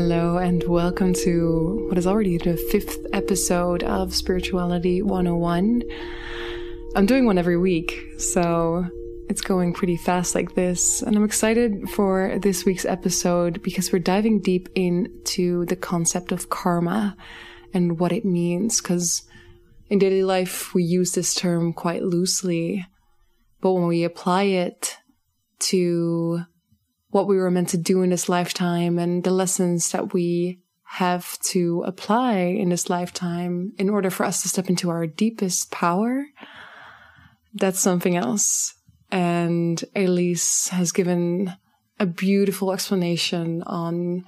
Hello, and welcome to what is already the fifth episode of Spirituality 101. I'm doing one every week, so it's going pretty fast like this. And I'm excited for this week's episode because we're diving deep into the concept of karma and what it means. Because in daily life, we use this term quite loosely, but when we apply it to what we were meant to do in this lifetime and the lessons that we have to apply in this lifetime in order for us to step into our deepest power, that's something else. And Elise has given a beautiful explanation on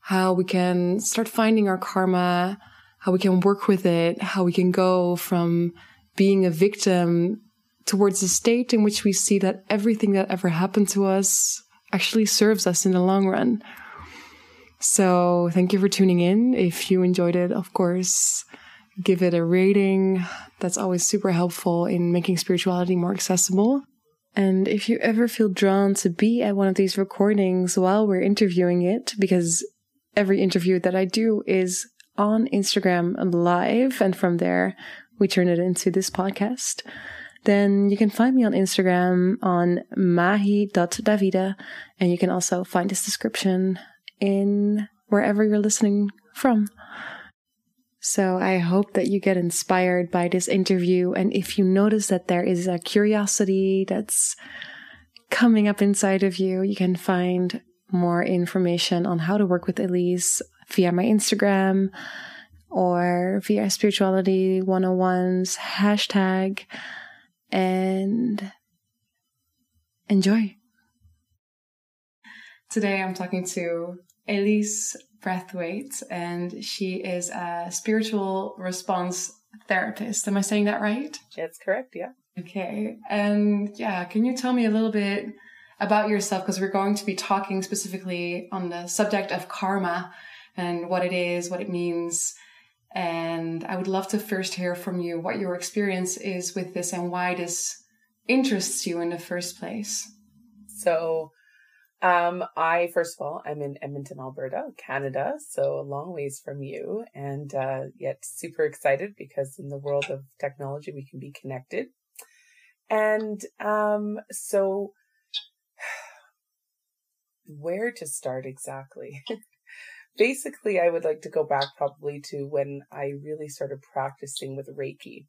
how we can start finding our karma, how we can work with it, how we can go from being a victim towards a state in which we see that everything that ever happened to us actually serves us in the long run. So thank you for tuning in. If you enjoyed it, of course, give it a rating. That's always super helpful in making spirituality more accessible. And if you ever feel drawn to be at one of these recordings while we're interviewing it, because every interview that I do is on Instagram live, and from there we turn it into this podcast then you can find me on Instagram on mahi.davida. And you can also find this description in wherever you're listening from. So I hope that you get inspired by this interview. And if you notice that there is a curiosity that's coming up inside of you, you can find more information on how to work with Elise via my Instagram or via Spirituality 101's hashtag and enjoy. Today I'm talking to Elise Brathwaite, and she is a spiritual response therapist. Am I saying that right? That's correct, yeah. Okay. And yeah, can you tell me a little bit about yourself? Because we're going to be talking specifically on the subject of karma and what it is, what it means, and I would love to first hear from you what your experience is with this and why this interests you in the first place. So, um, I first of all, I'm in Edmonton, Alberta, Canada, so a long ways from you, and uh, yet super excited because in the world of technology we can be connected. And um, so, where to start exactly? basically, I would like to go back probably to when I really started practicing with Reiki.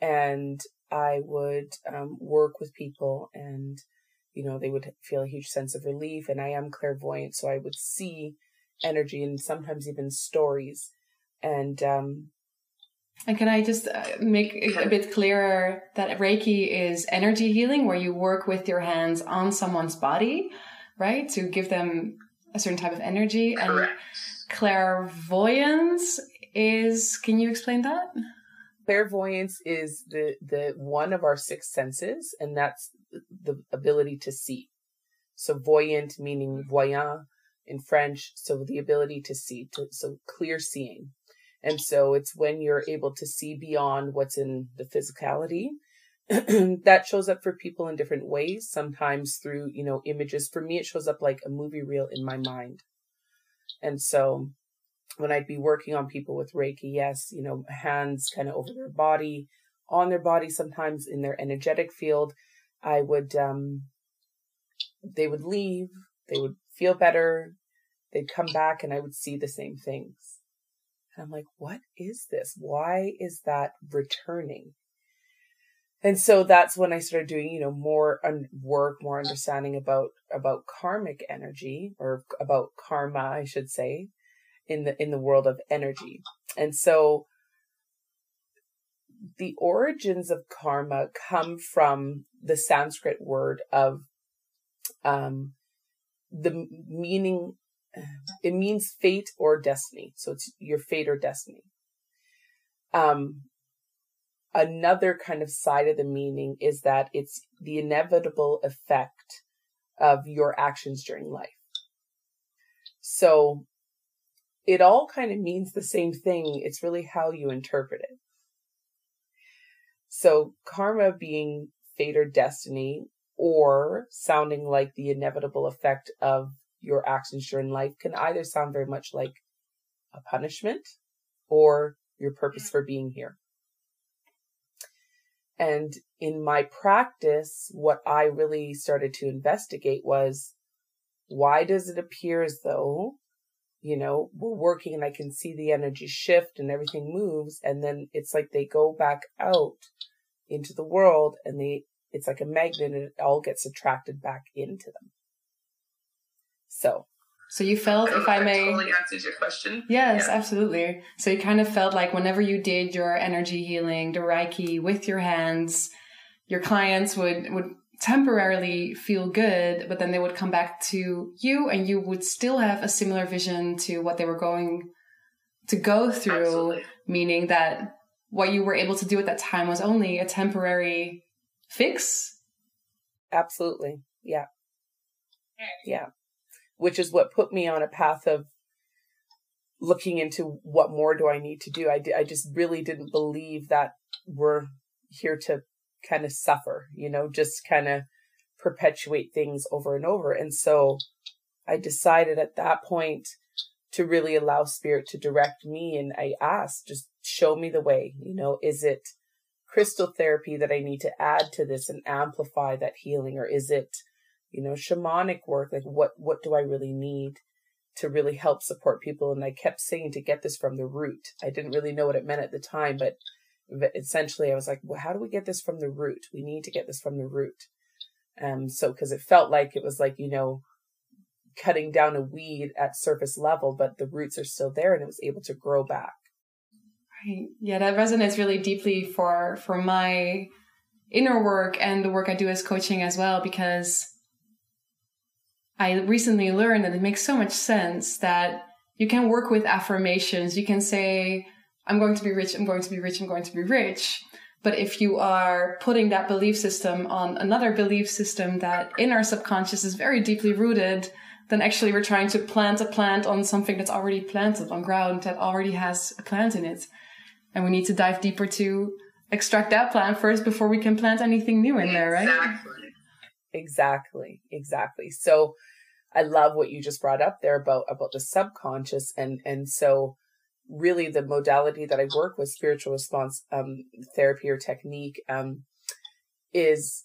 And I would um, work with people and, you know, they would feel a huge sense of relief. And I am clairvoyant, so I would see energy and sometimes even stories. And, um, and can I just uh, make a bit clearer that Reiki is energy healing where you work with your hands on someone's body, right? To give them a certain type of energy. Correct. And clairvoyance is, can you explain that? Clairvoyance is the, the one of our six senses, and that's the ability to see. So voyant meaning voyant in French. So the ability to see, to, so clear seeing. And so it's when you're able to see beyond what's in the physicality that shows up for people in different ways, sometimes through, you know, images. For me, it shows up like a movie reel in my mind. And so when I'd be working on people with Reiki, yes, you know, hands kind of over their body, on their body, sometimes in their energetic field, I would, um, they would leave, they would feel better, they'd come back and I would see the same things. And I'm like, what is this? Why is that returning? And so that's when I started doing, you know, more un- work, more understanding about about karmic energy or about karma, I should say, in the in the world of energy. And so the origins of karma come from the Sanskrit word of um the meaning it means fate or destiny. So it's your fate or destiny. Um another kind of side of the meaning is that it's the inevitable effect of your actions during life. So it all kind of means the same thing. It's really how you interpret it. So karma being fate or destiny or sounding like the inevitable effect of your actions during life can either sound very much like a punishment or your purpose mm-hmm. for being here. And in my practice, what I really started to investigate was why does it appear as though, you know, we're working and I can see the energy shift and everything moves. And then it's like they go back out into the world and they, it's like a magnet and it all gets attracted back into them. So so you felt, if I may, totally answers your question. Yes, yeah. absolutely. So you kind of felt like whenever you did your energy healing, the Reiki with your hands, your clients would would temporarily feel good, but then they would come back to you, and you would still have a similar vision to what they were going to go through. Absolutely. Meaning that what you were able to do at that time was only a temporary fix. Absolutely. Yeah. Yeah which is what put me on a path of looking into what more do I need to do. I, d- I just really didn't believe that we're here to kind of suffer, you know, just kind of perpetuate things over and over. And so I decided at that point to really allow spirit to direct me. And I asked, just show me the way, you know, is it crystal therapy that I need to add to this and amplify that healing? Or is it you know, shamanic work, like what, what do I really need to really help support people? And I kept saying to get this from the root. I didn't really know what it meant at the time, but essentially I was like, well, how do we get this from the root? We need to get this from the root. Um, so, cause it felt like it was like, you know, cutting down a weed at surface level, but the roots are still there and it was able to grow back. Right. Yeah, that resonates really deeply for for my inner work and the work I do as coaching as well because I recently learned that it makes so much sense that you can work with affirmations. You can say, I'm going to be rich, I'm going to be rich, I'm going to be rich. But if you are putting that belief system on another belief system that in our subconscious is very deeply rooted, then actually we're trying to plant a plant on something that's already planted on ground that already has a plant in it. And we need to dive deeper to extract that plant first before we can plant anything new in there, right? Exactly. Exactly. Exactly. So I love what you just brought up there about, about the subconscious. And, and so really the modality that I work with, spiritual response, um, therapy or technique, um, is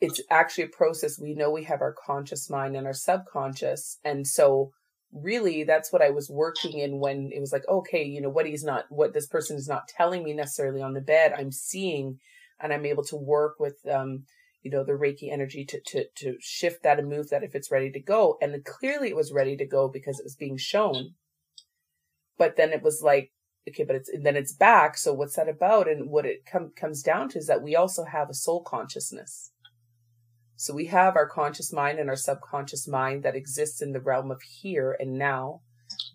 it's actually a process. We know we have our conscious mind and our subconscious. And so really that's what I was working in when it was like, okay, you know, what he's not, what this person is not telling me necessarily on the bed, I'm seeing and I'm able to work with, um, you know, the Reiki energy to, to, to shift that and move that if it's ready to go. And clearly it was ready to go because it was being shown. But then it was like, okay, but it's, then it's back. So what's that about? And what it com- comes down to is that we also have a soul consciousness. So we have our conscious mind and our subconscious mind that exists in the realm of here and now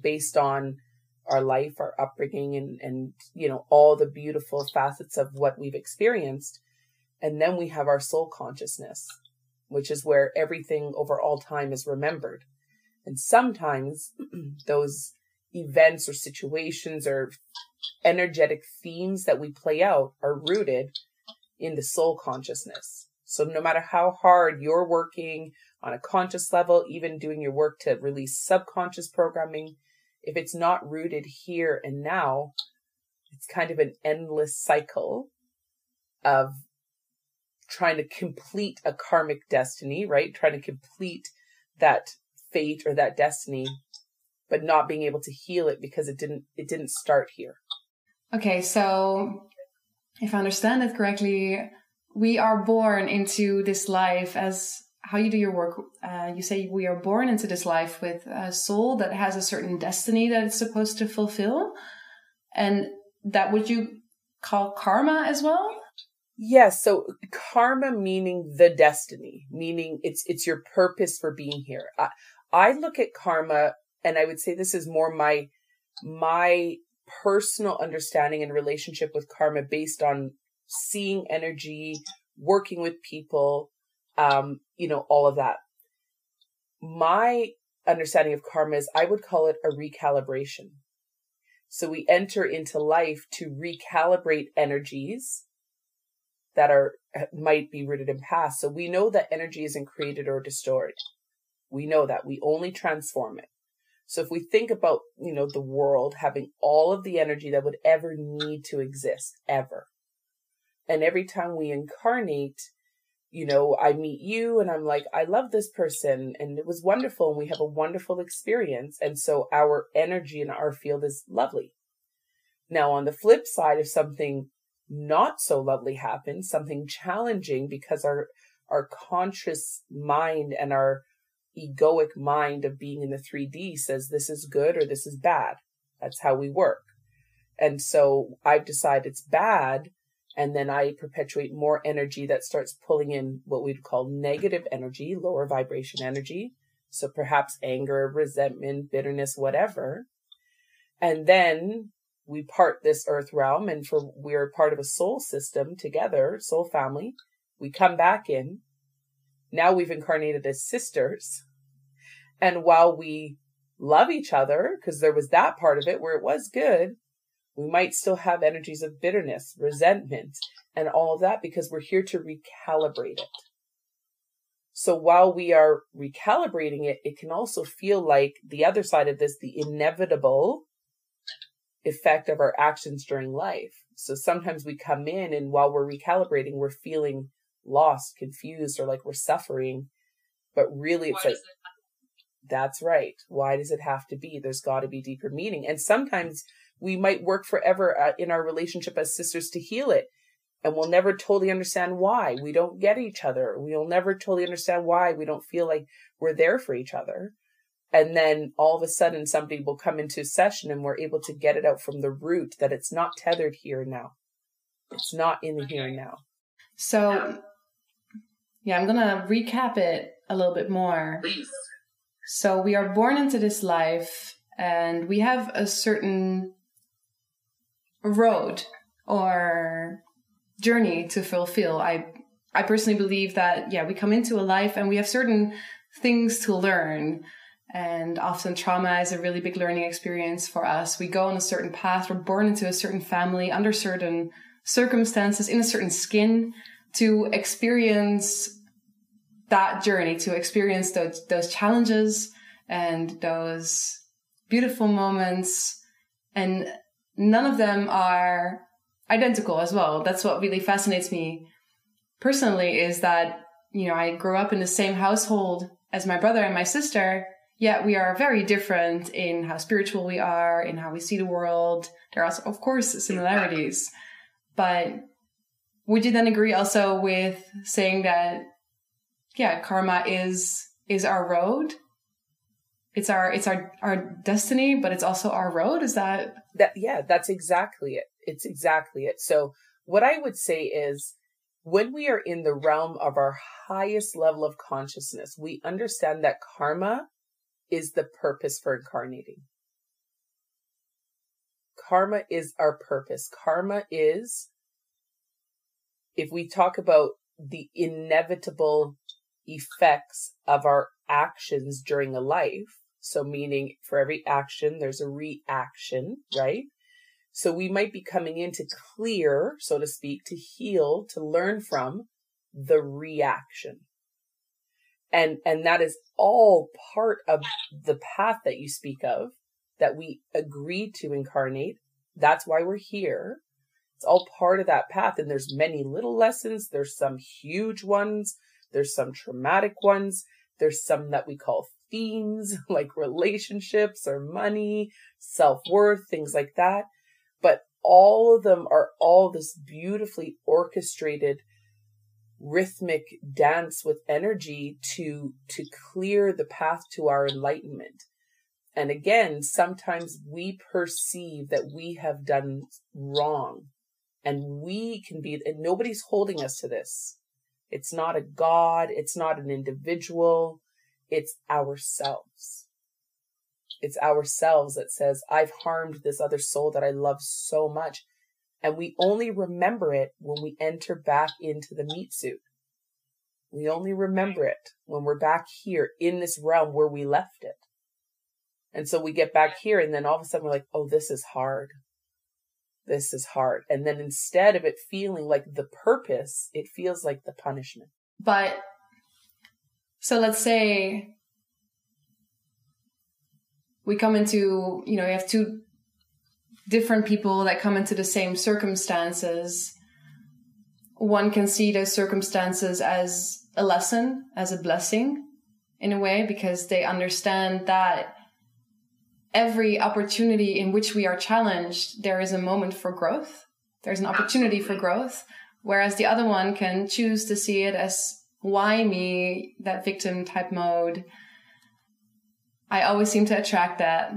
based on our life, our upbringing and, and, you know, all the beautiful facets of what we've experienced. And then we have our soul consciousness, which is where everything over all time is remembered. And sometimes those events or situations or energetic themes that we play out are rooted in the soul consciousness. So no matter how hard you're working on a conscious level, even doing your work to release subconscious programming, if it's not rooted here and now, it's kind of an endless cycle of trying to complete a karmic destiny, right? Trying to complete that fate or that destiny, but not being able to heal it because it didn't it didn't start here. Okay, so if I understand it correctly, we are born into this life as how you do your work. Uh, you say we are born into this life with a soul that has a certain destiny that it's supposed to fulfill, and that would you call karma as well? Yes. So karma meaning the destiny, meaning it's, it's your purpose for being here. I, I look at karma and I would say this is more my, my personal understanding and relationship with karma based on seeing energy, working with people, um, you know, all of that. My understanding of karma is I would call it a recalibration. So we enter into life to recalibrate energies that are uh, might be rooted in past. So we know that energy isn't created or destroyed. We know that. We only transform it. So if we think about, you know, the world having all of the energy that would ever need to exist, ever. And every time we incarnate, you know, I meet you and I'm like, I love this person and it was wonderful and we have a wonderful experience. And so our energy in our field is lovely. Now, on the flip side, if something not so lovely happens, something challenging because our, our conscious mind and our egoic mind of being in the 3D says this is good or this is bad. That's how we work. And so I've decided it's bad. And then I perpetuate more energy that starts pulling in what we'd call negative energy, lower vibration energy. So perhaps anger, resentment, bitterness, whatever. And then we part this earth realm and for we're part of a soul system together, soul family. We come back in. Now we've incarnated as sisters and while we love each other, because there was that part of it where it was good, we might still have energies of bitterness, resentment, and all of that because we're here to recalibrate it. So while we are recalibrating it, it can also feel like the other side of this, the inevitable effect of our actions during life. So sometimes we come in and while we're recalibrating, we're feeling lost, confused, or like we're suffering. But really, it's like, that's right. Why does it have to be? There's got to be deeper meaning. And sometimes we might work forever uh, in our relationship as sisters to heal it. And we'll never totally understand why we don't get each other. We'll never totally understand why we don't feel like we're there for each other. And then all of a sudden somebody will come into session and we're able to get it out from the root that it's not tethered here and now. It's not in the here and now. So, yeah, I'm going to recap it a little bit more. Please. So we are born into this life and we have a certain road or journey to fulfill. I I personally believe that yeah, we come into a life and we have certain things to learn. And often trauma is a really big learning experience for us. We go on a certain path, we're born into a certain family under certain circumstances, in a certain skin to experience that journey to experience those those challenges and those beautiful moments. And none of them are identical as well. That's what really fascinates me personally is that you know i grew up in the same household as my brother and my sister yet we are very different in how spiritual we are in how we see the world there are of course similarities but would you then agree also with saying that yeah, karma is is our road. It's our it's our our destiny, but it's also our road. Is that that? Yeah, that's exactly it. It's exactly it. So what I would say is when we are in the realm of our highest level of consciousness, we understand that karma is the purpose for incarnating. Karma is our purpose. Karma is, if we talk about the inevitable effects of our actions during a life. So, meaning for every action, there's a reaction, right? So, we might be coming in to clear, so to speak, to heal, to learn from the reaction. And, and that is all part of the path that you speak of that we agreed to incarnate. That's why we're here. It's all part of that path. And there's many little lessons. There's some huge ones. There's some traumatic ones. There's some that we call themes, like relationships or money, self worth, things like that. But all of them are all this beautifully orchestrated rhythmic dance with energy to to clear the path to our enlightenment and again sometimes we perceive that we have done wrong and we can be and nobody's holding us to this it's not a God. It's not an individual. It's ourselves. It's ourselves that says, I've harmed this other soul that I love so much. And we only remember it when we enter back into the meat suit. We only remember it when we're back here in this realm where we left it. And so we get back here and then all of a sudden we're like, oh, this is hard this is hard. And then instead of it feeling like the purpose, it feels like the punishment. But so let's say we come into, you know, you have two different people that come into the same circumstances. One can see those circumstances as a lesson, as a blessing in a way, because they understand that every opportunity in which we are challenged, there is a moment for growth. There's an opportunity for growth. Whereas the other one can choose to see it as why me, that victim type mode. I always seem to attract that.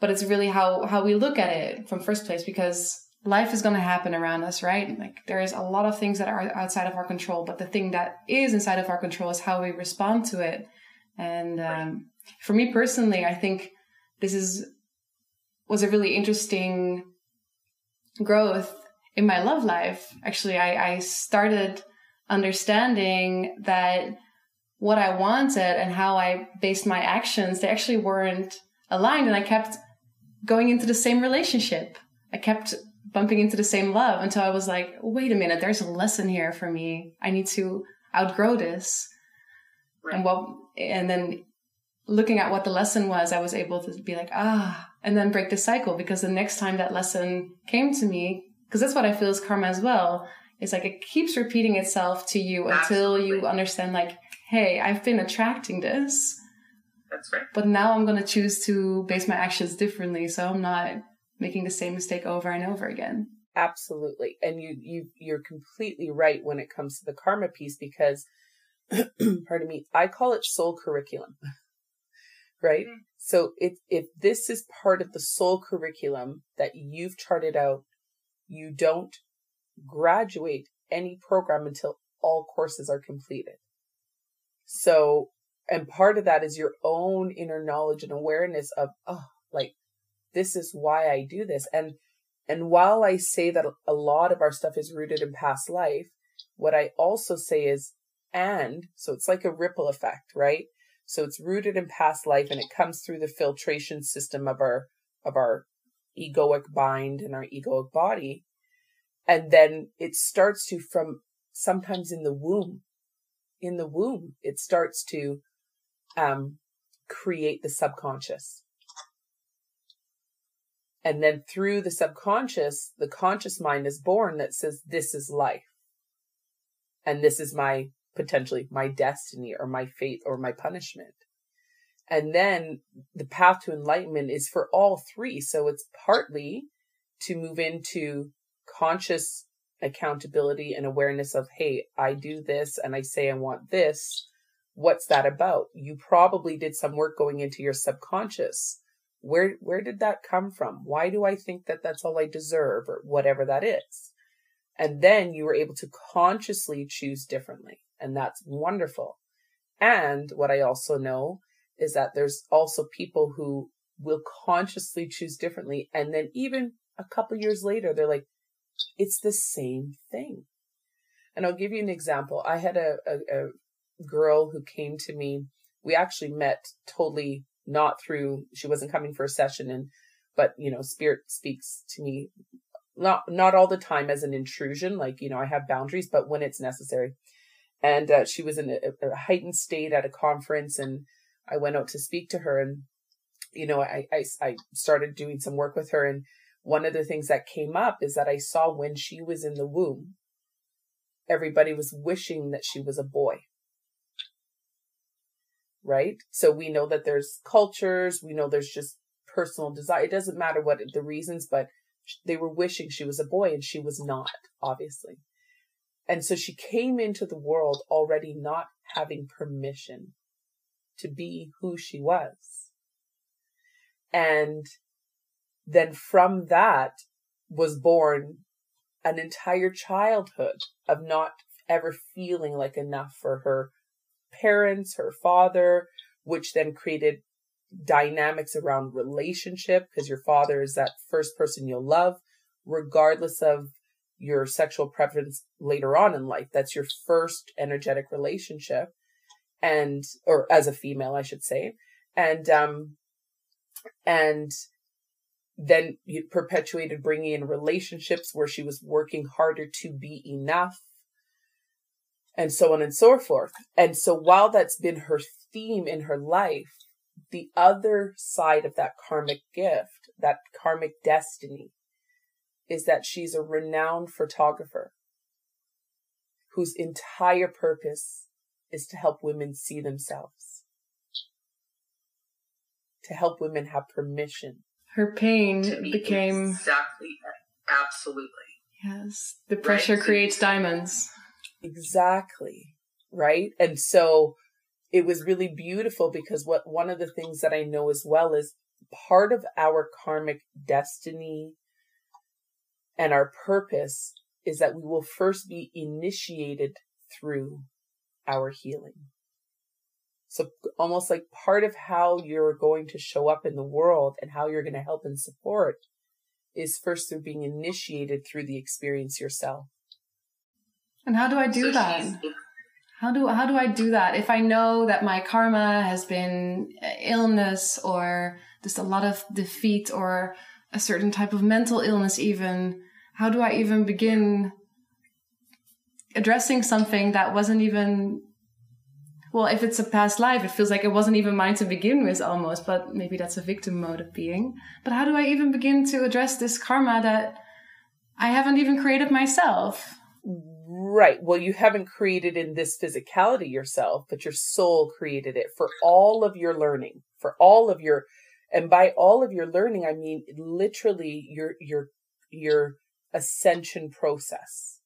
But it's really how, how we look at it from first place because life is going to happen around us, right? Like there is a lot of things that are outside of our control, but the thing that is inside of our control is how we respond to it. And um, for me personally, I think this is was a really interesting growth in my love life. Actually, I, I started understanding that what I wanted and how I based my actions, they actually weren't aligned. And I kept going into the same relationship. I kept bumping into the same love until I was like, wait a minute, there's a lesson here for me. I need to outgrow this. Right. And what, and then looking at what the lesson was, I was able to be like, ah, and then break the cycle because the next time that lesson came to me, because that's what I feel is karma as well. It's like it keeps repeating itself to you Absolutely. until you understand, like, hey, I've been attracting this. That's right. But now I'm going to choose to base my actions differently. So I'm not making the same mistake over and over again. Absolutely. And you, you, you're completely right when it comes to the karma piece because, pardon me, I call it soul curriculum right? Mm-hmm. So if if this is part of the soul curriculum that you've charted out, you don't graduate any program until all courses are completed. So, and part of that is your own inner knowledge and awareness of, oh, like, this is why I do this. And, and while I say that a lot of our stuff is rooted in past life, what I also say is, and, so it's like a ripple effect, right? So it's rooted in past life and it comes through the filtration system of our of our egoic mind and our egoic body. And then it starts to from sometimes in the womb. In the womb, it starts to um, create the subconscious. And then through the subconscious, the conscious mind is born that says, This is life. And this is my potentially my destiny or my fate or my punishment. And then the path to enlightenment is for all three. So it's partly to move into conscious accountability and awareness of, hey, I do this and I say I want this. What's that about? You probably did some work going into your subconscious. Where where did that come from? Why do I think that that's all I deserve or whatever that is? And then you were able to consciously choose differently and that's wonderful. And what I also know is that there's also people who will consciously choose differently. And then even a couple years later, they're like, it's the same thing. And I'll give you an example. I had a, a, a girl who came to me. We actually met totally not through, she wasn't coming for a session and, but you know, spirit speaks to me not, not all the time as an intrusion. Like, you know, I have boundaries, but when it's necessary and uh, she was in a, a, heightened state at a conference and i went out to speak to her and you know I, I i started doing some work with her and one of the things that came up is that i saw when she was in the womb everybody was wishing that she was a boy right so we know that there's cultures we know there's just personal desire it doesn't matter what the reasons but they were wishing she was a boy and she was not obviously and so she came into the world already not having permission to be who she was. And then from that was born an entire childhood of not ever feeling like enough for her parents, her father, which then created dynamics around relationship because your father is that first person you'll love, regardless of your sexual preference later on in life. That's your first energetic relationship. And, or as a female, I should say. And, um, and then you perpetuated bringing in relationships where she was working harder to be enough and so on and so forth. And so while that's been her theme in her life, the other side of that karmic gift, that karmic destiny, is that she's a renowned photographer whose entire purpose is to help women see themselves, to help women have permission. Her pain became exactly, absolutely. Yes, the pressure right? creates diamonds. Exactly, right? And so it was really beautiful because what one of the things that I know as well is part of our karmic destiny and our purpose is that we will first be initiated through our healing. So almost like part of how you're going to show up in the world and how you're going to help and support is first through being initiated through the experience yourself. And how do I do that? How do how do I do that? If I know that my karma has been uh, illness or just a lot of defeat or a certain type of mental illness even how do I even begin addressing something that wasn't even well if it's a past life it feels like it wasn't even mine to begin with almost but maybe that's a victim mode of being. But how do I even begin to address this karma that I haven't even created myself Right. Well, you haven't created in this physicality yourself, but your soul created it for all of your learning, for all of your, and by all of your learning, I mean literally your, your, your ascension process,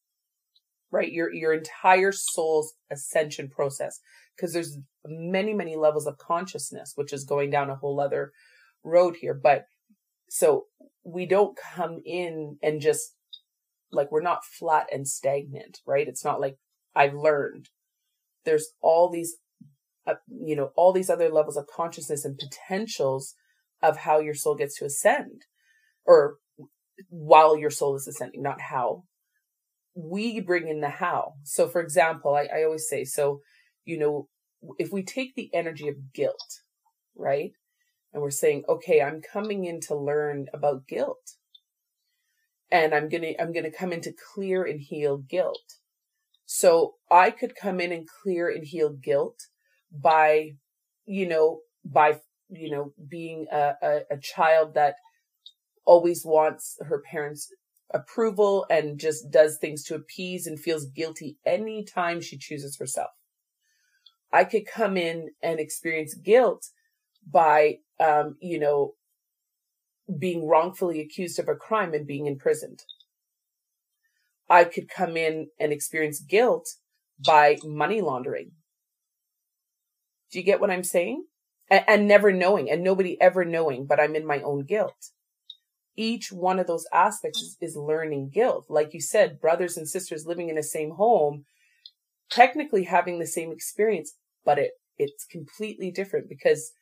right? Your, your entire soul's ascension process. Cause there's many, many levels of consciousness, which is going down a whole other road here. But so we don't come in and just like we're not flat and stagnant, right? It's not like I've learned. There's all these, uh, you know, all these other levels of consciousness and potentials of how your soul gets to ascend or while your soul is ascending, not how. We bring in the how. So, for example, I, I always say, so, you know, if we take the energy of guilt, right? And we're saying, okay, I'm coming in to learn about guilt and I'm to I'm to come in to clear and heal guilt. So I could come in and clear and heal guilt by you know by you know being a, a, a child that always wants her parents approval and just does things to appease and feels guilty anytime she chooses herself. I could come in and experience guilt by, um, you know, being wrongfully accused of a crime and being imprisoned. I could come in and experience guilt by money laundering. Do you get what I'm saying? And, and, never knowing, and nobody ever knowing, but I'm in my own guilt. Each one of those aspects is, is learning guilt. Like you said, brothers and sisters living in the same home, technically having the same experience, but it, it's completely different because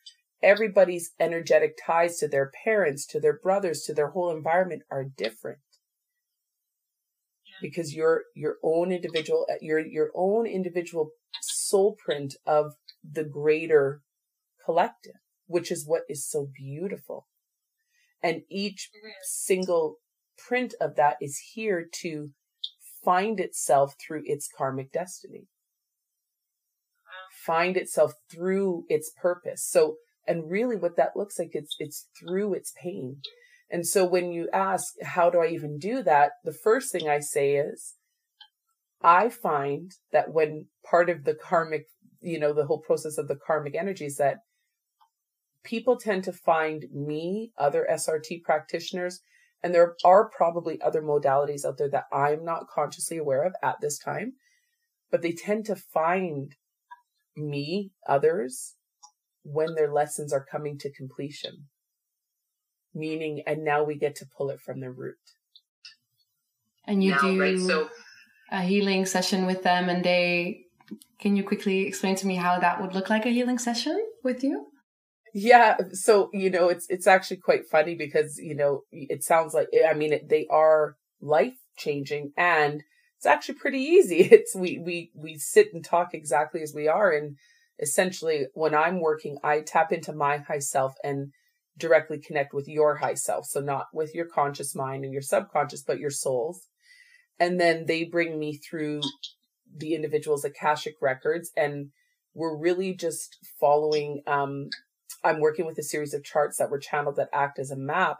everybody's energetic ties to their parents, to their brothers, to their whole environment are different. Because your your own individual uh, your your own individual soul print of the greater collective, which is what is so beautiful. And each single print of that is here to find itself through its karmic destiny. Find itself through its purpose. So and really what that looks like, it's, it's through its pain. And so when you ask, how do I even do that? The first thing I say is, I find that when part of the karmic, you know, the whole process of the karmic energy is that people tend to find me, other SRT practitioners, and there are probably other modalities out there that I'm not consciously aware of at this time, but they tend to find me, others, when their lessons are coming to completion. Meaning, and now we get to pull it from the root. And you now, do right, so, a healing session with them, and they can you quickly explain to me how that would look like a healing session with you? Yeah, so you know, it's it's actually quite funny because you know it sounds like I mean it, they are life changing, and it's actually pretty easy. It's we we we sit and talk exactly as we are, and essentially when I'm working, I tap into my high self and directly connect with your high self. So not with your conscious mind and your subconscious, but your souls. And then they bring me through the individual's Akashic records and we're really just following um, I'm working with a series of charts that were channeled that act as a map,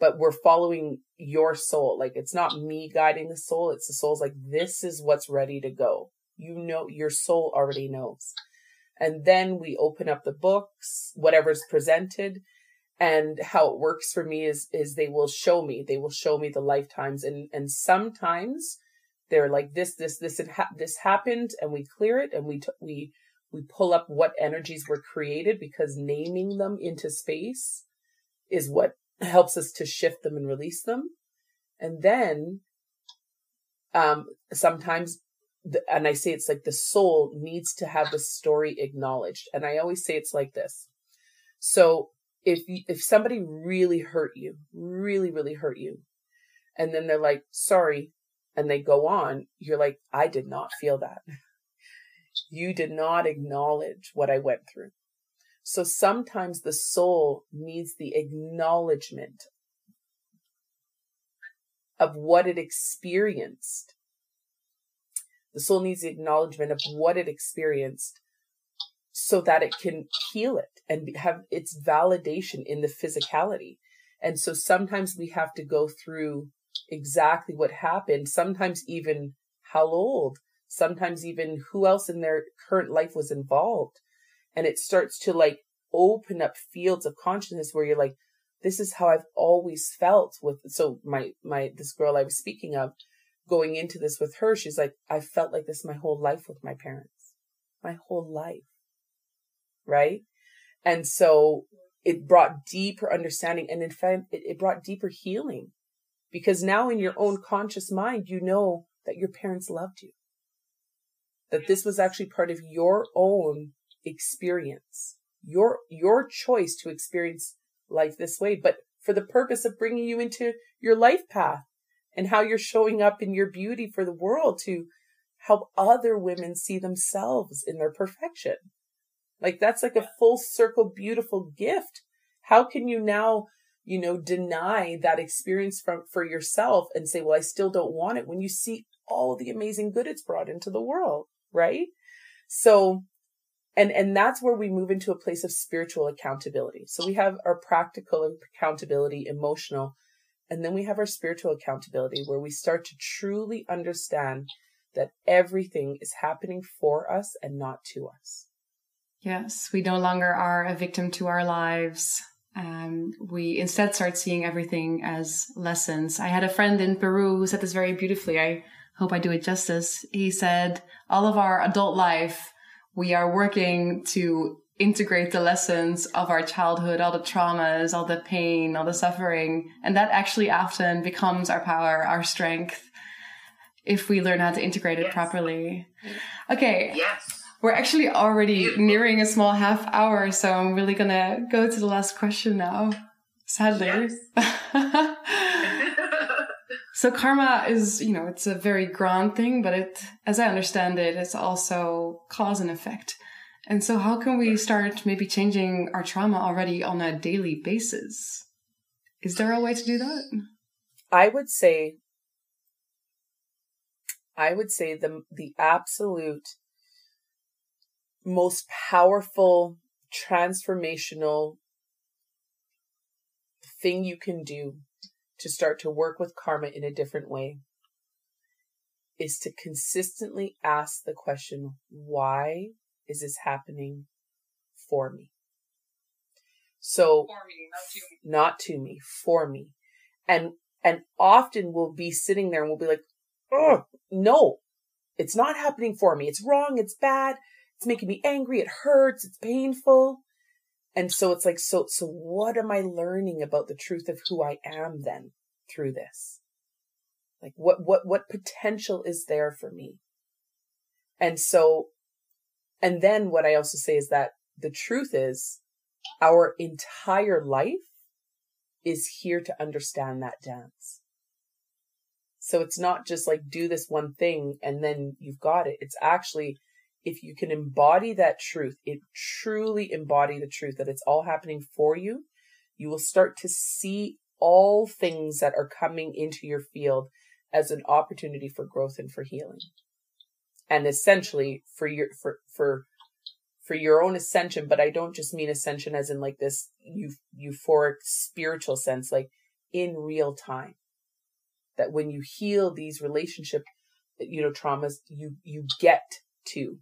but we're following your soul. Like it's not me guiding the soul. It's the soul's like, this is what's ready to go. You know, your soul already knows. And then we open up the books, whatever's presented. And how it works for me is, is they will show me, they will show me the lifetimes. And, and sometimes they're like this, this, this, ha- this happened and we clear it and we, t- we, we pull up what energies were created because naming them into space is what helps us to shift them and release them. And then, um, sometimes, the, and I say it's like the soul needs to have the story acknowledged. And I always say it's like this. So if, if somebody really hurt you, really, really hurt you, and then they're like, sorry, and they go on, you're like, I did not feel that. You did not acknowledge what I went through. So sometimes the soul needs the acknowledgement of what it experienced. The soul needs the acknowledgement of what it experienced so that it can heal it and have its validation in the physicality. And so sometimes we have to go through exactly what happened, sometimes even how old, sometimes even who else in their current life was involved and it starts to like open up fields of consciousness where you're like this is how i've always felt with so my my this girl i was speaking of going into this with her she's like i felt like this my whole life with my parents. My whole life. Right? And so it brought deeper understanding and in fact it, brought deeper healing. Because now in your own conscious mind you know that your parents loved you. That this was actually part of your own experience, your, your choice to experience life this way, but for the purpose of bringing you into your life path and how you're showing up in your beauty for the world to help other women see themselves in their perfection. Like that's like a full circle, beautiful gift. How can you now, you know, deny that experience from, for yourself and say, well, I still don't want it when you see all the amazing good it's brought into the world, right? So and and that's where we move into a place of spiritual accountability so we have our practical accountability emotional and then we have our spiritual accountability where we start to truly understand that everything is happening for us and not to us. Yes we no longer are a victim to our lives. Um, we instead start seeing everything as lessons. I had a friend in peru who said this very beautifully. I hope i do it justice. He said all of our adult life we are working to integrate the lessons of our childhood, all the traumas, all the pain, all the suffering. And that actually often becomes our power, our strength, if we learn how to integrate it yes. properly. Okay. Yes. We're actually already nearing a small half hour, so I'm really gonna go to the last question now. Sadly. Yes. So karma is, you know, it's a very grand thing, but it, as I understand it, it's also cause and effect. And so how can we start maybe changing our trauma already on a daily basis? Is there a way to do that? I would say I would say the the absolute most powerful transformational thing you can do to start to work with karma in a different way is to consistently ask the question, why is this happening for me? So, me, not, to not to me, for me. And, and often we'll be sitting there and we'll be like, oh, no, it's not happening for me. It's wrong. It's bad. It's making me angry. It hurts. It's painful. And so it's like, so, so what am I learning about the truth of who I am then through this? Like what, what, what potential is there for me? And so, and then what I also say is that the truth is our entire life is here to understand that dance. So it's not just like do this one thing and then you've got it. It's actually if you can embody that truth, it truly embody the truth that it's all happening for you, you will start to see all things that are coming into your field as an opportunity for growth and for healing. And essentially for your, for, for, for your own ascension, but I don't just mean ascension as in like this euphoric spiritual sense, like in real time. That when you heal these relationship, you know, traumas, you, you get to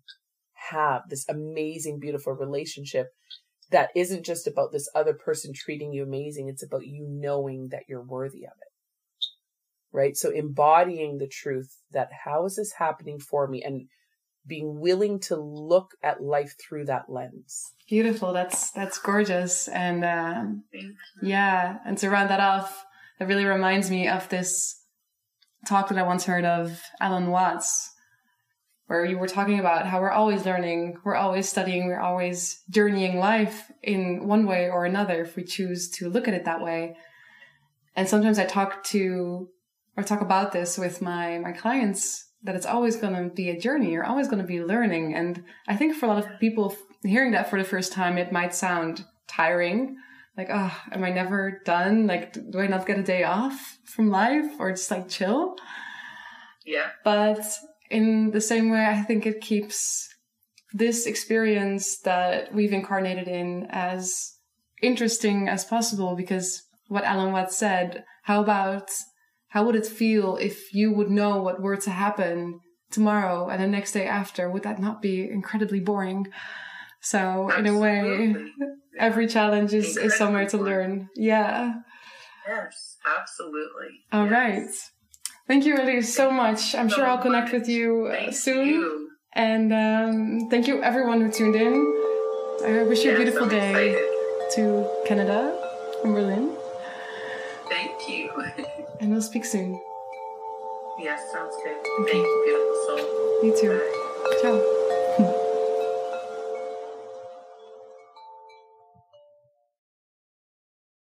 have this amazing, beautiful relationship that isn't just about this other person treating you amazing. It's about you knowing that you're worthy of it. Right. So embodying the truth that how is this happening for me? And being willing to look at life through that lens. Beautiful. That's that's gorgeous. And um, yeah, and to round that off, that really reminds me of this talk that I once heard of Alan Watts, where you were talking about how we're always learning, we're always studying, we're always journeying life in one way or another if we choose to look at it that way. And sometimes I talk to or talk about this with my my clients that it's always going to be a journey. You're always going to be learning. And I think for a lot of people hearing that for the first time, it might sound tiring. Like, oh, am I never done? Like, do I not get a day off from life or just like chill? Yeah. But in the same way, I think it keeps this experience that we've incarnated in as interesting as possible because what Alan Watts said, how about how would it feel if you would know what were to happen tomorrow and the next day after? Would that not be incredibly boring? So Absolutely. in a way, every challenge is, is somewhere to learn. Yeah. Yes, absolutely. All yes. right. Thank you, Elise, so much. I'm so sure I'll connect with you uh, soon. You. And um, thank you, everyone who tuned in. I wish you yes, a beautiful I'm day excited. to Canada from Berlin. And we'll speak soon. Yes, sounds good. Okay. Thank you, beautiful soul. You too. Bye. Ciao.